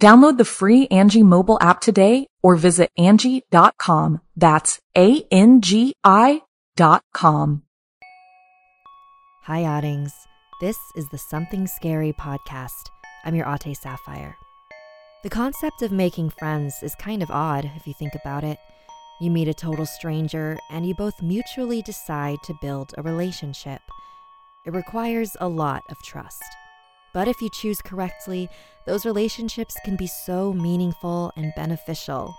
Download the free Angi mobile app today or visit Angi.com. That's A-N-G-I dot com. Hi, Oddings. This is the Something Scary podcast. I'm your Ate Sapphire. The concept of making friends is kind of odd if you think about it. You meet a total stranger and you both mutually decide to build a relationship. It requires a lot of trust. But if you choose correctly, those relationships can be so meaningful and beneficial.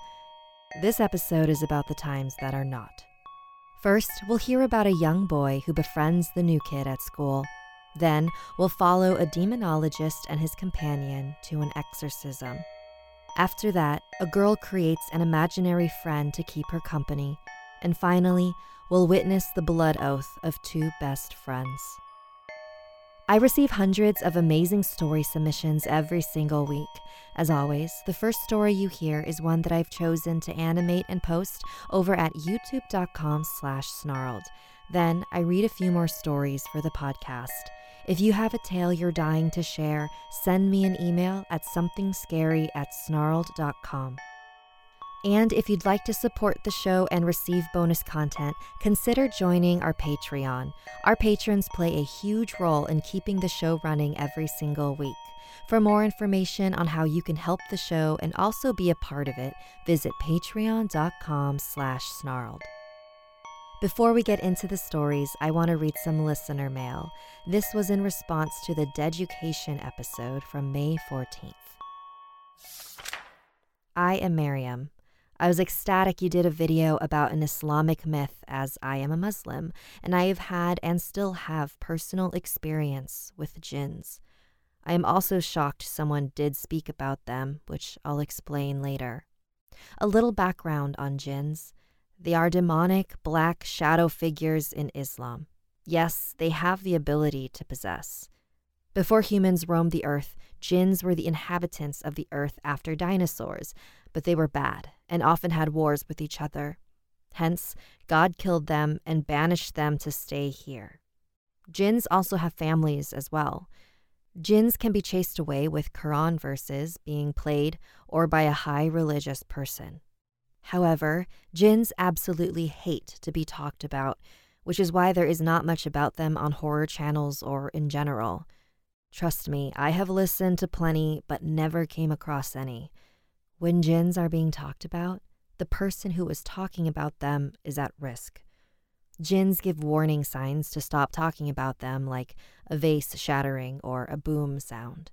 This episode is about the times that are not. First, we'll hear about a young boy who befriends the new kid at school. Then, we'll follow a demonologist and his companion to an exorcism. After that, a girl creates an imaginary friend to keep her company. And finally, we'll witness the blood oath of two best friends. I receive hundreds of amazing story submissions every single week. As always, the first story you hear is one that I've chosen to animate and post over at youtube.com slash snarled. Then I read a few more stories for the podcast. If you have a tale you're dying to share, send me an email at somethingscary at snarled.com. And if you'd like to support the show and receive bonus content, consider joining our Patreon. Our patrons play a huge role in keeping the show running every single week. For more information on how you can help the show and also be a part of it, visit patreon.com slash snarled. Before we get into the stories, I want to read some listener mail. This was in response to the Deducation episode from May 14th. I am Miriam. I was ecstatic you did a video about an Islamic myth as I am a Muslim, and I have had and still have personal experience with jinns. I am also shocked someone did speak about them, which I'll explain later. A little background on jinns. They are demonic black shadow figures in Islam. Yes, they have the ability to possess. Before humans roamed the earth, jinns were the inhabitants of the earth after dinosaurs, but they were bad and often had wars with each other. Hence, God killed them and banished them to stay here. Jinns also have families as well. Jinns can be chased away with Quran verses being played or by a high religious person. However, jinns absolutely hate to be talked about, which is why there is not much about them on horror channels or in general. Trust me, I have listened to plenty but never came across any. When jinns are being talked about, the person who is talking about them is at risk. Jinns give warning signs to stop talking about them, like a vase shattering or a boom sound.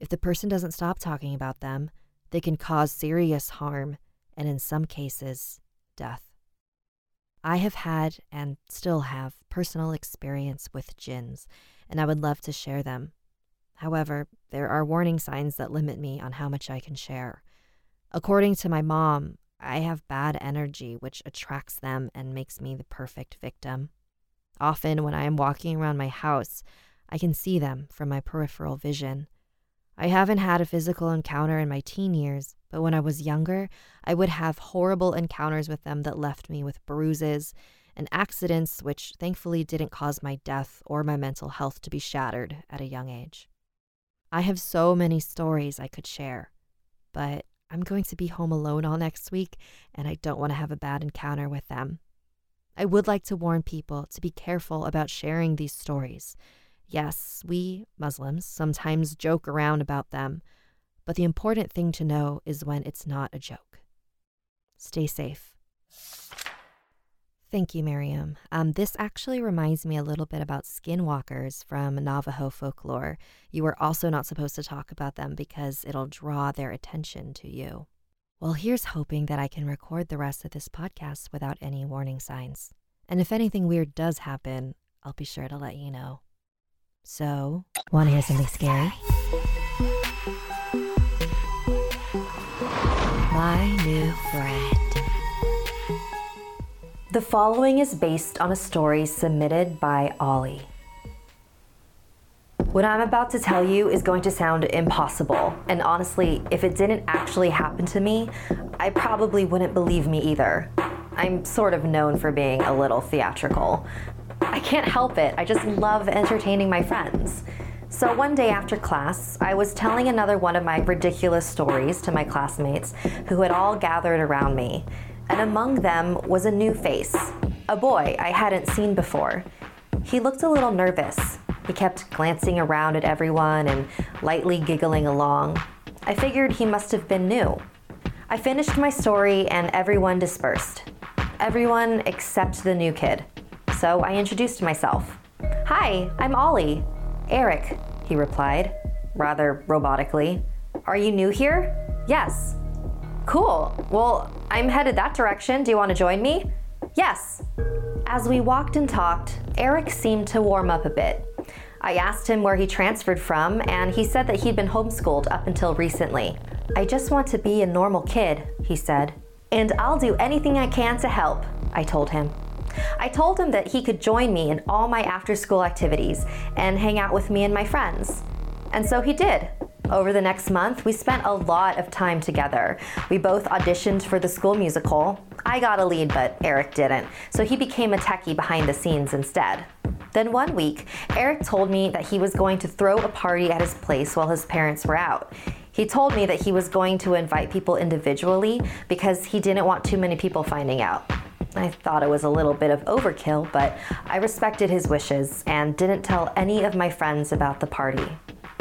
If the person doesn't stop talking about them, they can cause serious harm and, in some cases, death. I have had and still have personal experience with jinns, and I would love to share them. However, there are warning signs that limit me on how much I can share. According to my mom, I have bad energy, which attracts them and makes me the perfect victim. Often, when I am walking around my house, I can see them from my peripheral vision. I haven't had a physical encounter in my teen years, but when I was younger, I would have horrible encounters with them that left me with bruises and accidents, which thankfully didn't cause my death or my mental health to be shattered at a young age. I have so many stories I could share, but I'm going to be home alone all next week, and I don't want to have a bad encounter with them. I would like to warn people to be careful about sharing these stories. Yes, we, Muslims, sometimes joke around about them, but the important thing to know is when it's not a joke. Stay safe. Thank you, Miriam. Um, this actually reminds me a little bit about skinwalkers from Navajo folklore. You are also not supposed to talk about them because it'll draw their attention to you. Well, here's hoping that I can record the rest of this podcast without any warning signs. And if anything weird does happen, I'll be sure to let you know. So, want to hear something scary? My new friend. The following is based on a story submitted by Ollie. What I'm about to tell you is going to sound impossible, and honestly, if it didn't actually happen to me, I probably wouldn't believe me either. I'm sort of known for being a little theatrical. I can't help it, I just love entertaining my friends. So one day after class, I was telling another one of my ridiculous stories to my classmates who had all gathered around me and among them was a new face, a boy I hadn't seen before. He looked a little nervous. He kept glancing around at everyone and lightly giggling along. I figured he must have been new. I finished my story and everyone dispersed. Everyone except the new kid. So I introduced myself. Hi, I'm Ollie. Eric, he replied, rather robotically. Are you new here? Yes. Cool. Well, I'm headed that direction. Do you want to join me? Yes. As we walked and talked, Eric seemed to warm up a bit. I asked him where he transferred from, and he said that he'd been homeschooled up until recently. I just want to be a normal kid, he said. And I'll do anything I can to help, I told him. I told him that he could join me in all my after school activities and hang out with me and my friends. And so he did. Over the next month, we spent a lot of time together. We both auditioned for the school musical. I got a lead, but Eric didn't, so he became a techie behind the scenes instead. Then one week, Eric told me that he was going to throw a party at his place while his parents were out. He told me that he was going to invite people individually because he didn't want too many people finding out. I thought it was a little bit of overkill, but I respected his wishes and didn't tell any of my friends about the party.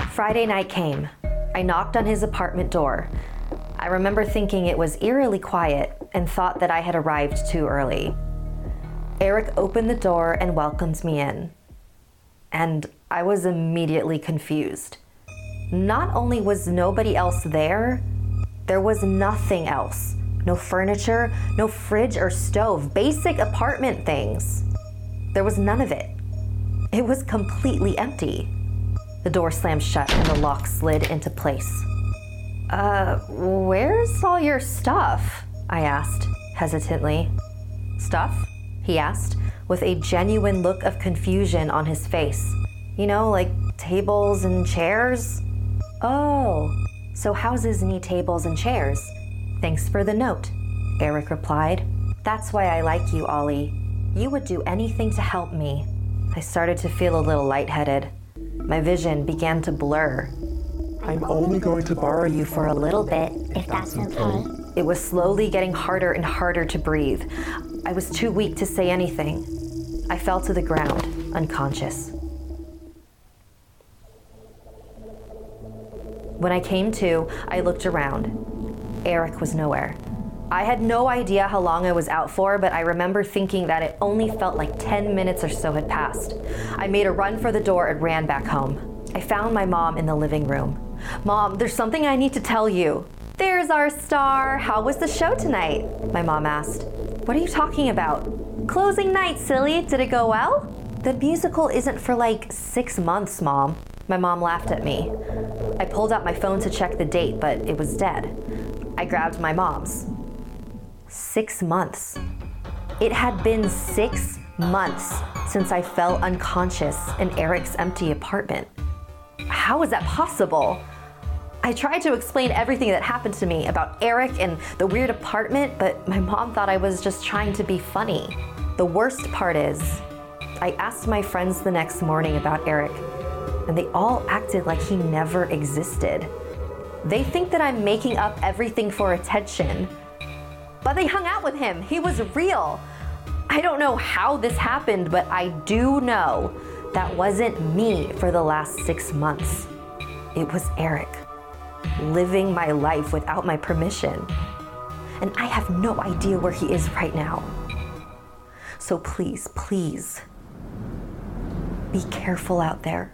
Friday night came. I knocked on his apartment door. I remember thinking it was eerily quiet and thought that I had arrived too early. Eric opened the door and welcomed me in. And I was immediately confused. Not only was nobody else there, there was nothing else. No furniture, no fridge or stove, basic apartment things. There was none of it. It was completely empty. The door slammed shut and the lock slid into place. Uh, where's all your stuff? I asked, hesitantly. Stuff? He asked, with a genuine look of confusion on his face. You know, like tables and chairs? Oh, so houses need tables and chairs. Thanks for the note, Eric replied. That's why I like you, Ollie. You would do anything to help me. I started to feel a little lightheaded. My vision began to blur. I'm only going to borrow you for a little bit, if that's okay. It was slowly getting harder and harder to breathe. I was too weak to say anything. I fell to the ground, unconscious. When I came to, I looked around. Eric was nowhere. I had no idea how long I was out for, but I remember thinking that it only felt like 10 minutes or so had passed. I made a run for the door and ran back home. I found my mom in the living room. Mom, there's something I need to tell you. There's our star. How was the show tonight? My mom asked. What are you talking about? Closing night, silly. Did it go well? The musical isn't for like six months, Mom. My mom laughed at me. I pulled out my phone to check the date, but it was dead. I grabbed my mom's six months. It had been six months since I fell unconscious in Eric's empty apartment. How was that possible? I tried to explain everything that happened to me about Eric and the weird apartment, but my mom thought I was just trying to be funny. The worst part is, I asked my friends the next morning about Eric, and they all acted like he never existed. They think that I'm making up everything for attention, but they hung out with him. He was real. I don't know how this happened, but I do know that wasn't me for the last six months. It was Eric, living my life without my permission. And I have no idea where he is right now. So please, please, be careful out there.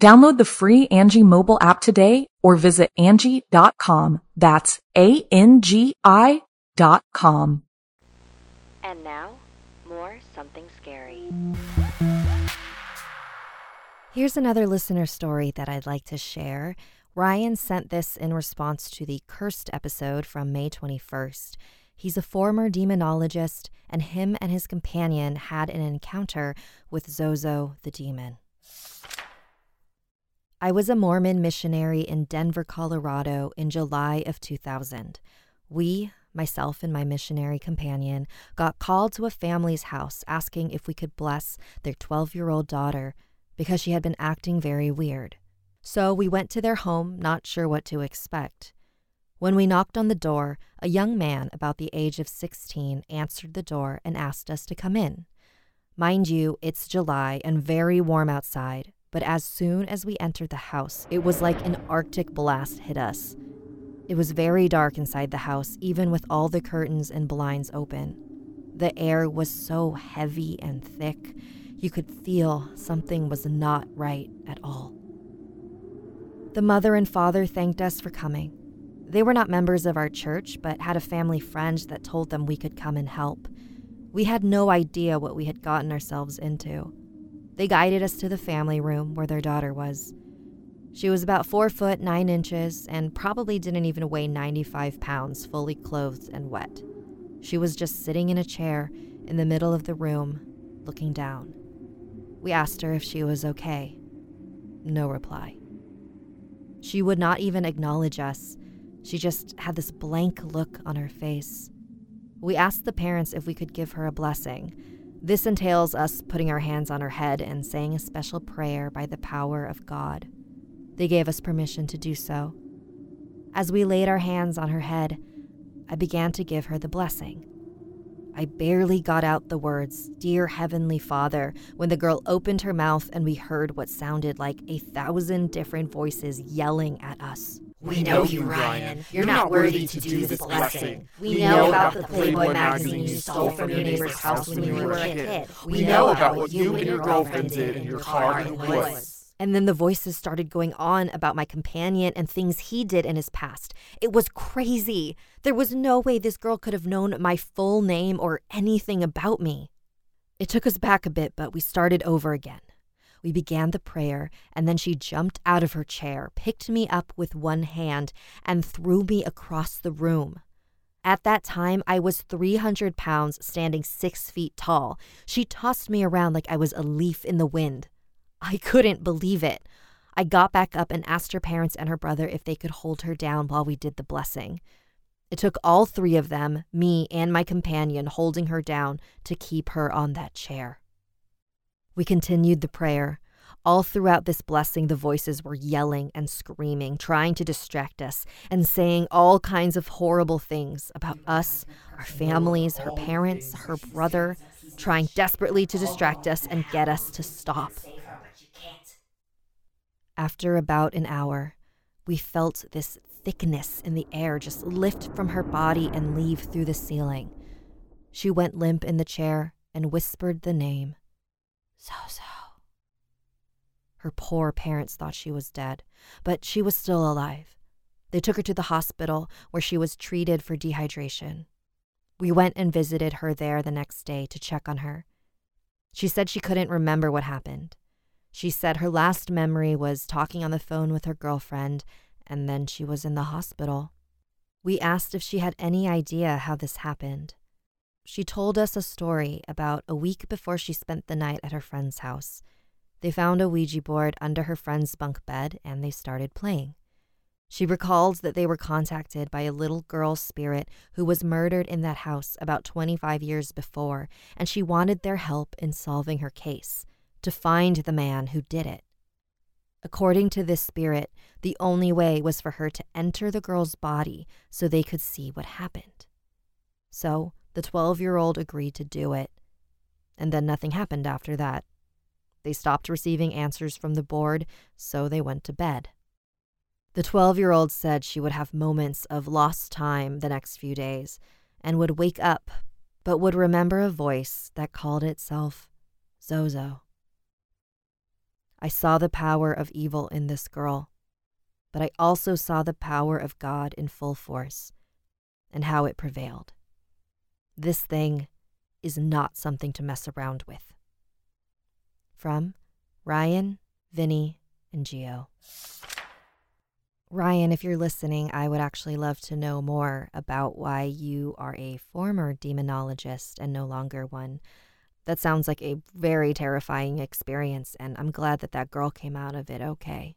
Download the free Angi mobile app today or visit Angi.com. That's A-N-G-I dot com. And now, more something scary. Here's another listener story that I'd like to share. Ryan sent this in response to the Cursed episode from May 21st. He's a former demonologist, and him and his companion had an encounter with Zozo the demon. I was a Mormon missionary in Denver, Colorado in July of 2000. We, myself and my missionary companion, got called to a family's house asking if we could bless their 12 year old daughter because she had been acting very weird. So we went to their home, not sure what to expect. When we knocked on the door, a young man about the age of 16 answered the door and asked us to come in. Mind you, it's July and very warm outside, but as soon as we entered the house, it was like an Arctic blast hit us. It was very dark inside the house, even with all the curtains and blinds open. The air was so heavy and thick, you could feel something was not right at all. The mother and father thanked us for coming. They were not members of our church, but had a family friend that told them we could come and help. We had no idea what we had gotten ourselves into. They guided us to the family room where their daughter was. She was about four foot nine inches and probably didn't even weigh 95 pounds, fully clothed and wet. She was just sitting in a chair in the middle of the room, looking down. We asked her if she was okay. No reply. She would not even acknowledge us. She just had this blank look on her face. We asked the parents if we could give her a blessing, this entails us putting our hands on her head and saying a special prayer by the power of God. They gave us permission to do so. As we laid our hands on her head, I began to give her the blessing. I barely got out the words, Dear Heavenly Father, when the girl opened her mouth and we heard what sounded like a thousand different voices yelling at us. We know you, Ryan. You're not worthy to do this blessing. We know about the Playboy magazine you stole from your neighbor's house when you were a kid. We know about what you and your girlfriend did in your car in the woods. And then the voices started going on about my companion and things he did in his past. It was crazy. There was no way this girl could have known my full name or anything about me. It took us back a bit, but we started over again. We began the prayer, and then she jumped out of her chair, picked me up with one hand, and threw me across the room. At that time, I was 300 pounds, standing six feet tall. She tossed me around like I was a leaf in the wind. I couldn't believe it. I got back up and asked her parents and her brother if they could hold her down while we did the blessing. It took all three of them, me and my companion, holding her down to keep her on that chair. We continued the prayer. All throughout this blessing, the voices were yelling and screaming, trying to distract us, and saying all kinds of horrible things about us, our families, her parents, her brother, trying desperately to distract us and get us to stop. After about an hour, we felt this thickness in the air just lift from her body and leave through the ceiling. She went limp in the chair and whispered the name so so. Her poor parents thought she was dead, but she was still alive. They took her to the hospital where she was treated for dehydration. We went and visited her there the next day to check on her. She said she couldn't remember what happened. She said her last memory was talking on the phone with her girlfriend, and then she was in the hospital. We asked if she had any idea how this happened. She told us a story about a week before she spent the night at her friend's house. They found a Ouija board under her friend's bunk bed and they started playing. She recalled that they were contacted by a little girl spirit who was murdered in that house about 25 years before, and she wanted their help in solving her case to find the man who did it. According to this spirit, the only way was for her to enter the girl's body so they could see what happened. So the 12 year old agreed to do it, and then nothing happened after that. They stopped receiving answers from the board, so they went to bed. The 12 year old said she would have moments of lost time the next few days and would wake up, but would remember a voice that called itself Zozo. I saw the power of evil in this girl, but I also saw the power of God in full force and how it prevailed. This thing is not something to mess around with. From Ryan, Vinny, and Geo. Ryan, if you're listening, I would actually love to know more about why you are a former demonologist and no longer one. That sounds like a very terrifying experience, and I'm glad that that girl came out of it okay.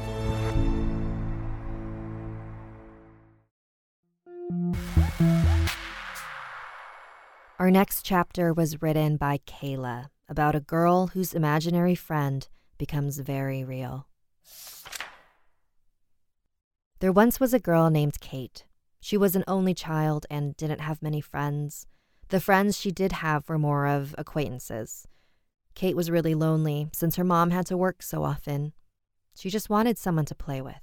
Our next chapter was written by Kayla about a girl whose imaginary friend becomes very real. There once was a girl named Kate. She was an only child and didn't have many friends. The friends she did have were more of acquaintances. Kate was really lonely since her mom had to work so often. She just wanted someone to play with.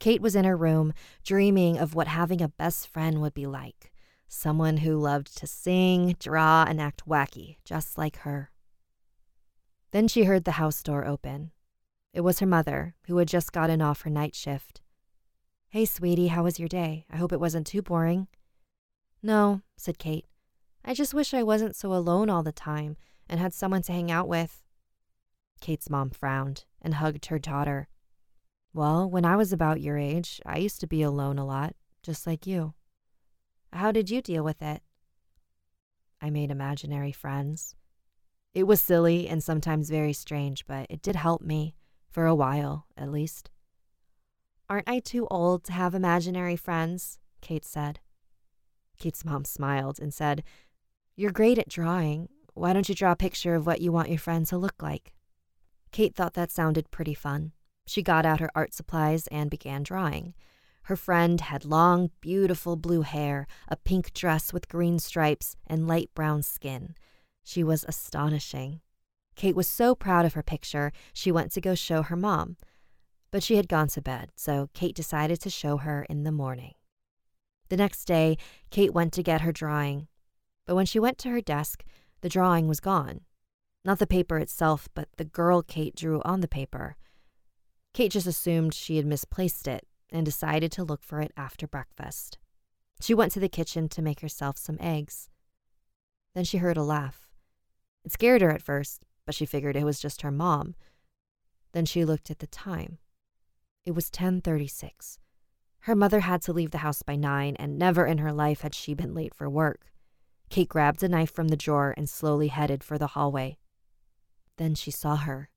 Kate was in her room, dreaming of what having a best friend would be like someone who loved to sing, draw, and act wacky, just like her. Then she heard the house door open. It was her mother, who had just gotten off her night shift. Hey, sweetie, how was your day? I hope it wasn't too boring. No, said Kate. I just wish I wasn't so alone all the time and had someone to hang out with. Kate's mom frowned and hugged her daughter. Well, when I was about your age, I used to be alone a lot, just like you. How did you deal with it? I made imaginary friends. It was silly and sometimes very strange, but it did help me, for a while at least. Aren't I too old to have imaginary friends? Kate said. Kate's mom smiled and said, You're great at drawing. Why don't you draw a picture of what you want your friend to look like? Kate thought that sounded pretty fun. She got out her art supplies and began drawing. Her friend had long, beautiful blue hair, a pink dress with green stripes, and light brown skin. She was astonishing. Kate was so proud of her picture, she went to go show her mom. But she had gone to bed, so Kate decided to show her in the morning. The next day, Kate went to get her drawing. But when she went to her desk, the drawing was gone. Not the paper itself, but the girl Kate drew on the paper. Kate just assumed she had misplaced it and decided to look for it after breakfast. She went to the kitchen to make herself some eggs. Then she heard a laugh. It scared her at first, but she figured it was just her mom. Then she looked at the time. It was 10:36. Her mother had to leave the house by 9 and never in her life had she been late for work. Kate grabbed a knife from the drawer and slowly headed for the hallway. Then she saw her.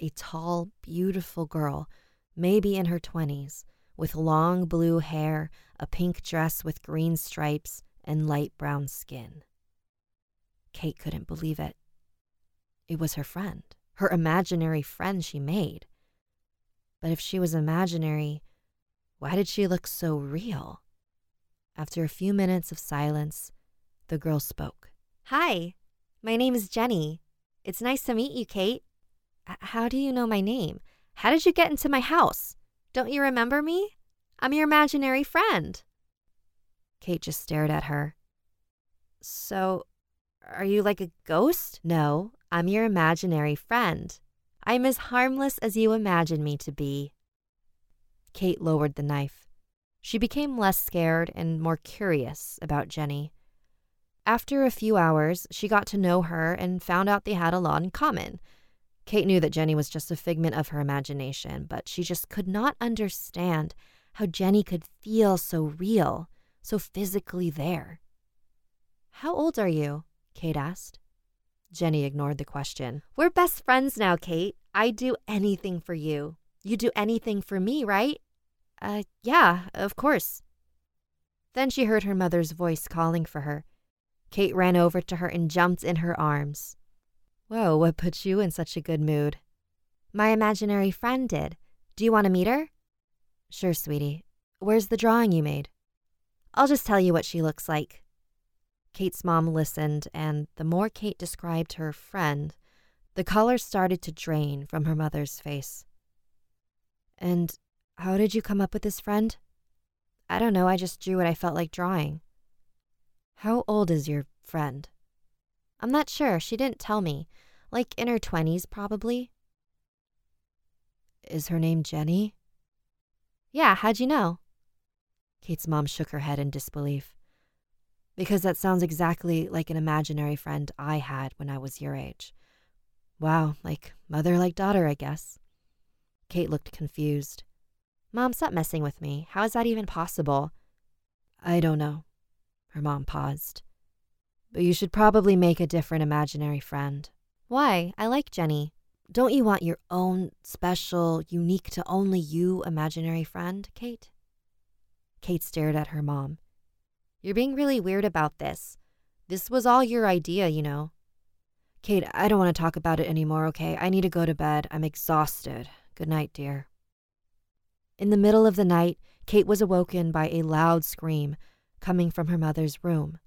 A tall, beautiful girl, maybe in her 20s, with long blue hair, a pink dress with green stripes, and light brown skin. Kate couldn't believe it. It was her friend, her imaginary friend she made. But if she was imaginary, why did she look so real? After a few minutes of silence, the girl spoke. Hi, My name is Jenny. It's nice to meet you, Kate. How do you know my name? How did you get into my house? Don't you remember me? I'm your imaginary friend. Kate just stared at her. So, are you like a ghost? No, I'm your imaginary friend. I'm as harmless as you imagine me to be. Kate lowered the knife. She became less scared and more curious about Jenny. After a few hours, she got to know her and found out they had a lot in common. Kate knew that Jenny was just a figment of her imagination, but she just could not understand how Jenny could feel so real, so physically there. How old are you? Kate asked. Jenny ignored the question. We're best friends now, Kate. I'd do anything for you. You do anything for me, right? Uh, yeah, of course. Then she heard her mother's voice calling for her. Kate ran over to her and jumped in her arms. Whoa, what put you in such a good mood? My imaginary friend did. Do you want to meet her? Sure, sweetie. Where's the drawing you made? I'll just tell you what she looks like. Kate's mom listened, and the more Kate described her friend, the color started to drain from her mother's face. And how did you come up with this friend? I don't know, I just drew what I felt like drawing. How old is your friend? I'm not sure. She didn't tell me. Like in her 20s, probably. Is her name Jenny? Yeah, how'd you know? Kate's mom shook her head in disbelief. Because that sounds exactly like an imaginary friend I had when I was your age. Wow, like mother like daughter, I guess. Kate looked confused. Mom, stop messing with me. How is that even possible? I don't know. Her mom paused. But you should probably make a different imaginary friend. Why? I like Jenny. Don't you want your own special, unique to only you imaginary friend, Kate? Kate stared at her mom. You're being really weird about this. This was all your idea, you know. Kate, I don't want to talk about it anymore, okay? I need to go to bed. I'm exhausted. Good night, dear. In the middle of the night, Kate was awoken by a loud scream coming from her mother's room.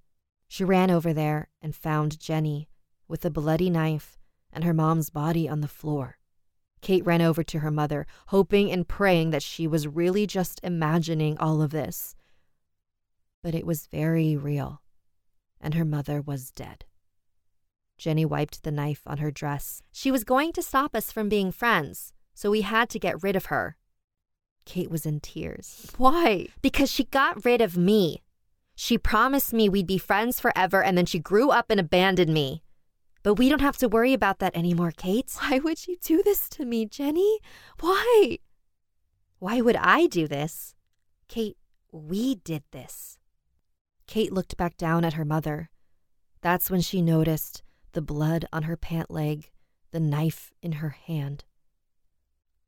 She ran over there and found Jenny with a bloody knife and her mom's body on the floor. Kate ran over to her mother, hoping and praying that she was really just imagining all of this. But it was very real, and her mother was dead. Jenny wiped the knife on her dress. She was going to stop us from being friends, so we had to get rid of her. Kate was in tears. Why? Because she got rid of me. She promised me we'd be friends forever and then she grew up and abandoned me. But we don't have to worry about that anymore, Kate. Why would you do this to me, Jenny? Why? Why would I do this? Kate, we did this. Kate looked back down at her mother. That's when she noticed the blood on her pant leg, the knife in her hand.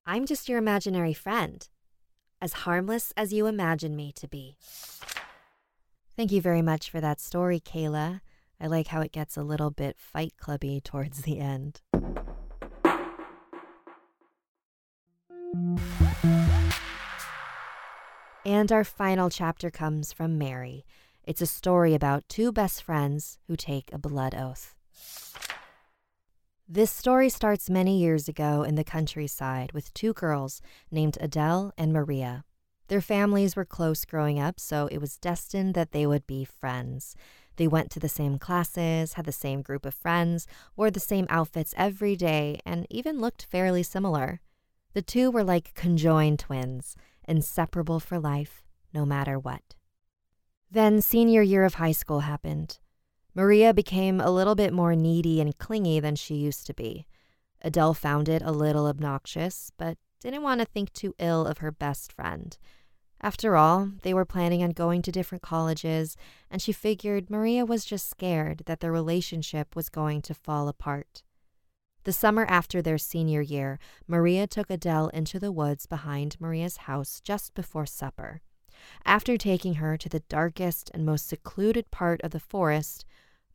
I'm just your imaginary friend, as harmless as you imagine me to be. Thank you very much for that story, Kayla. I like how it gets a little bit fight clubby towards the end. And our final chapter comes from Mary. It's a story about two best friends who take a blood oath. This story starts many years ago in the countryside with two girls named Adele and Maria. Their families were close growing up, so it was destined that they would be friends. They went to the same classes, had the same group of friends, wore the same outfits every day, and even looked fairly similar. The two were like conjoined twins, inseparable for life, no matter what. Then, senior year of high school happened. Maria became a little bit more needy and clingy than she used to be. Adele found it a little obnoxious, but didn't want to think too ill of her best friend. After all, they were planning on going to different colleges, and she figured Maria was just scared that their relationship was going to fall apart. The summer after their senior year, Maria took Adele into the woods behind Maria's house just before supper. After taking her to the darkest and most secluded part of the forest,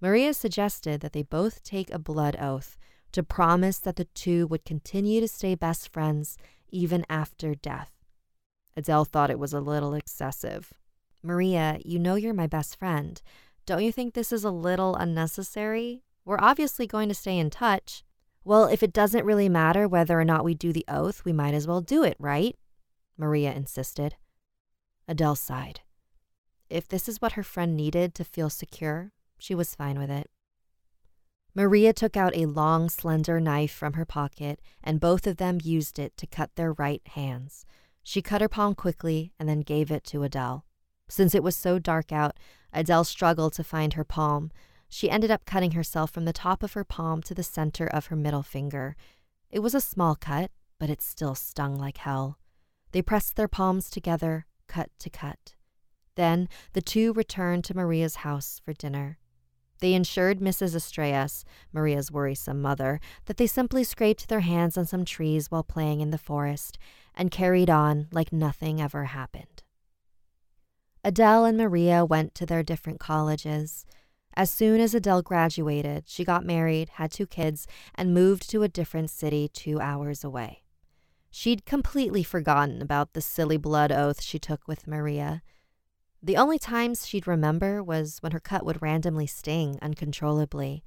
Maria suggested that they both take a blood oath to promise that the two would continue to stay best friends even after death. Adele thought it was a little excessive. Maria, you know you're my best friend. Don't you think this is a little unnecessary? We're obviously going to stay in touch. Well, if it doesn't really matter whether or not we do the oath, we might as well do it, right? Maria insisted. Adele sighed. If this is what her friend needed to feel secure, she was fine with it. Maria took out a long, slender knife from her pocket, and both of them used it to cut their right hands. She cut her palm quickly and then gave it to Adele. Since it was so dark out, Adele struggled to find her palm. She ended up cutting herself from the top of her palm to the center of her middle finger. It was a small cut, but it still stung like hell. They pressed their palms together, cut to cut. Then the two returned to Maria's house for dinner. They ensured Mrs. Estrellas, Maria's worrisome mother, that they simply scraped their hands on some trees while playing in the forest and carried on like nothing ever happened. Adele and Maria went to their different colleges. As soon as Adele graduated, she got married, had two kids, and moved to a different city two hours away. She'd completely forgotten about the silly blood oath she took with Maria. The only times she'd remember was when her cut would randomly sting uncontrollably.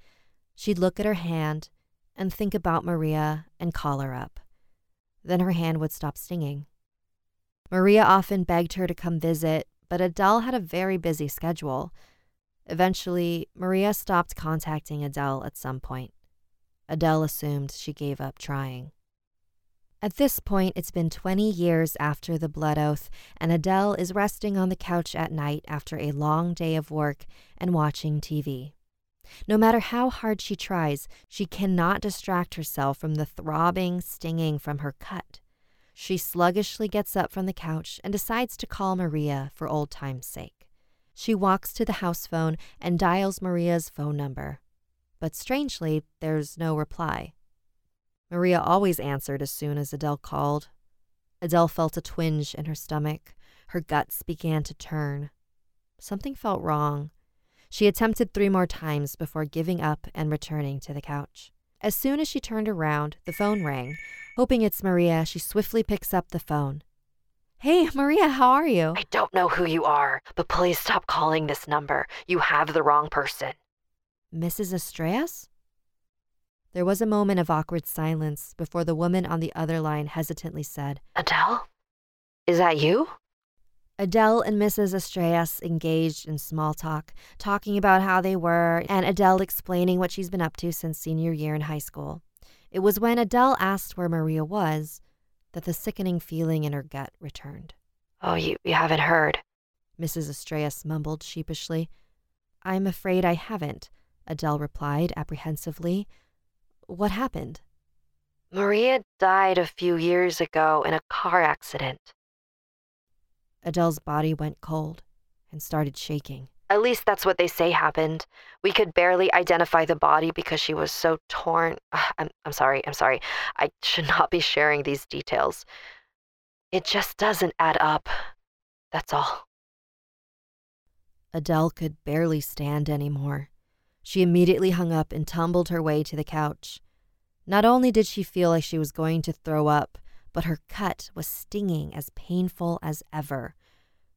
She'd look at her hand and think about Maria and call her up. Then her hand would stop stinging. Maria often begged her to come visit, but Adele had a very busy schedule. Eventually, Maria stopped contacting Adele at some point. Adele assumed she gave up trying. At this point, it's been 20 years after the blood oath, and Adele is resting on the couch at night after a long day of work and watching TV. No matter how hard she tries, she cannot distract herself from the throbbing, stinging from her cut. She sluggishly gets up from the couch and decides to call Maria for old time's sake. She walks to the house phone and dials Maria's phone number. But strangely, there's no reply. Maria always answered as soon as Adele called. Adele felt a twinge in her stomach. Her guts began to turn. Something felt wrong. She attempted three more times before giving up and returning to the couch. As soon as she turned around, the phone rang. Hoping it's Maria, she swiftly picks up the phone. Hey, Maria, how are you? I don't know who you are, but please stop calling this number. You have the wrong person. Mrs. Estrellas? There was a moment of awkward silence before the woman on the other line hesitantly said, Adele? Is that you? Adele and Mrs. Estrellas engaged in small talk, talking about how they were, and Adele explaining what she's been up to since senior year in high school. It was when Adele asked where Maria was that the sickening feeling in her gut returned. Oh, you, you haven't heard. Mrs. Estrellas mumbled sheepishly. I'm afraid I haven't, Adele replied apprehensively. What happened? Maria died a few years ago in a car accident. Adele's body went cold and started shaking. At least that's what they say happened. We could barely identify the body because she was so torn. I'm, I'm sorry, I'm sorry. I should not be sharing these details. It just doesn't add up. That's all. Adele could barely stand anymore. She immediately hung up and tumbled her way to the couch. Not only did she feel like she was going to throw up, but her cut was stinging as painful as ever.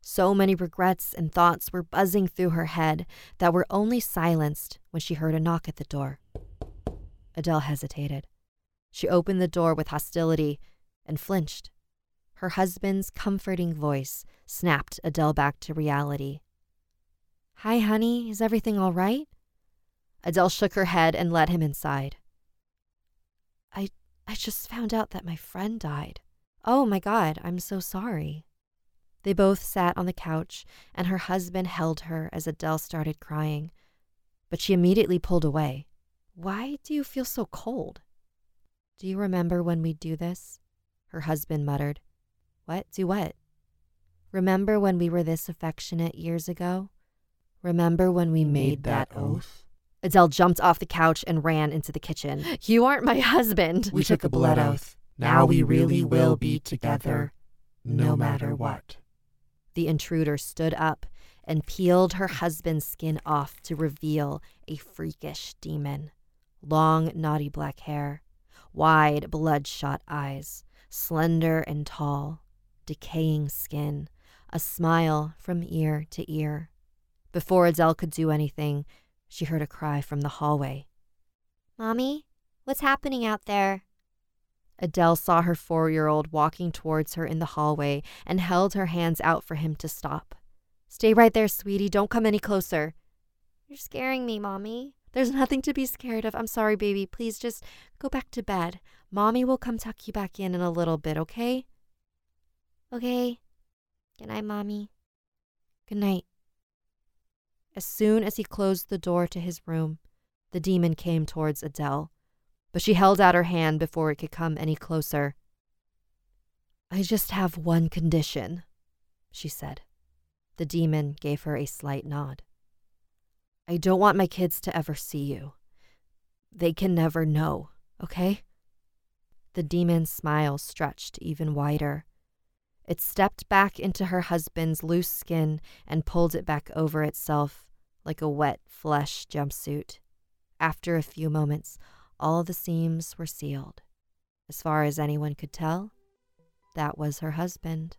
So many regrets and thoughts were buzzing through her head that were only silenced when she heard a knock at the door. Adele hesitated. She opened the door with hostility and flinched. Her husband's comforting voice snapped Adele back to reality. Hi, honey, is everything all right? Adele shook her head and led him inside. I I just found out that my friend died. Oh my god, I'm so sorry. They both sat on the couch, and her husband held her as Adele started crying. But she immediately pulled away. Why do you feel so cold? Do you remember when we do this? Her husband muttered. What? Do what? Remember when we were this affectionate years ago? Remember when we made, made that, that oath? Adele jumped off the couch and ran into the kitchen. You aren't my husband. We took a blood oath. Now we really will be together, no matter what. The intruder stood up and peeled her husband's skin off to reveal a freakish demon. Long, knotty black hair, wide, bloodshot eyes, slender and tall, decaying skin, a smile from ear to ear. Before Adele could do anything, she heard a cry from the hallway. Mommy, what's happening out there? Adele saw her four year old walking towards her in the hallway and held her hands out for him to stop. Stay right there, sweetie. Don't come any closer. You're scaring me, Mommy. There's nothing to be scared of. I'm sorry, baby. Please just go back to bed. Mommy will come tuck you back in in a little bit, okay? Okay. Good night, Mommy. Good night. As soon as he closed the door to his room, the demon came towards Adele, but she held out her hand before it could come any closer. I just have one condition, she said. The demon gave her a slight nod. I don't want my kids to ever see you. They can never know, okay? The demon's smile stretched even wider. It stepped back into her husband's loose skin and pulled it back over itself like a wet flesh jumpsuit. After a few moments, all the seams were sealed. As far as anyone could tell, that was her husband.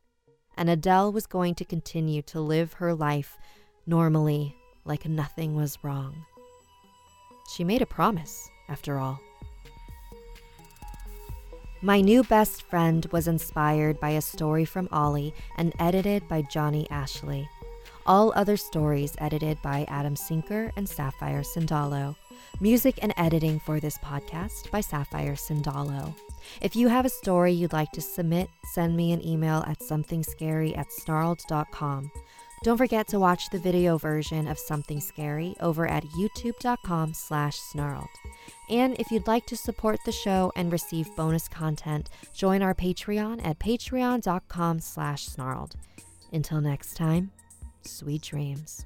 And Adele was going to continue to live her life normally, like nothing was wrong. She made a promise, after all. My new best friend was inspired by a story from Ollie and edited by Johnny Ashley. All other stories edited by Adam Sinker and Sapphire Sandalo. Music and editing for this podcast by Sapphire Sandalo. If you have a story you'd like to submit, send me an email at somethingscary at snarled.com. Don't forget to watch the video version of Something Scary over at youtube.com slash snarled. And if you'd like to support the show and receive bonus content, join our Patreon at patreon.com slash snarled. Until next time, sweet dreams.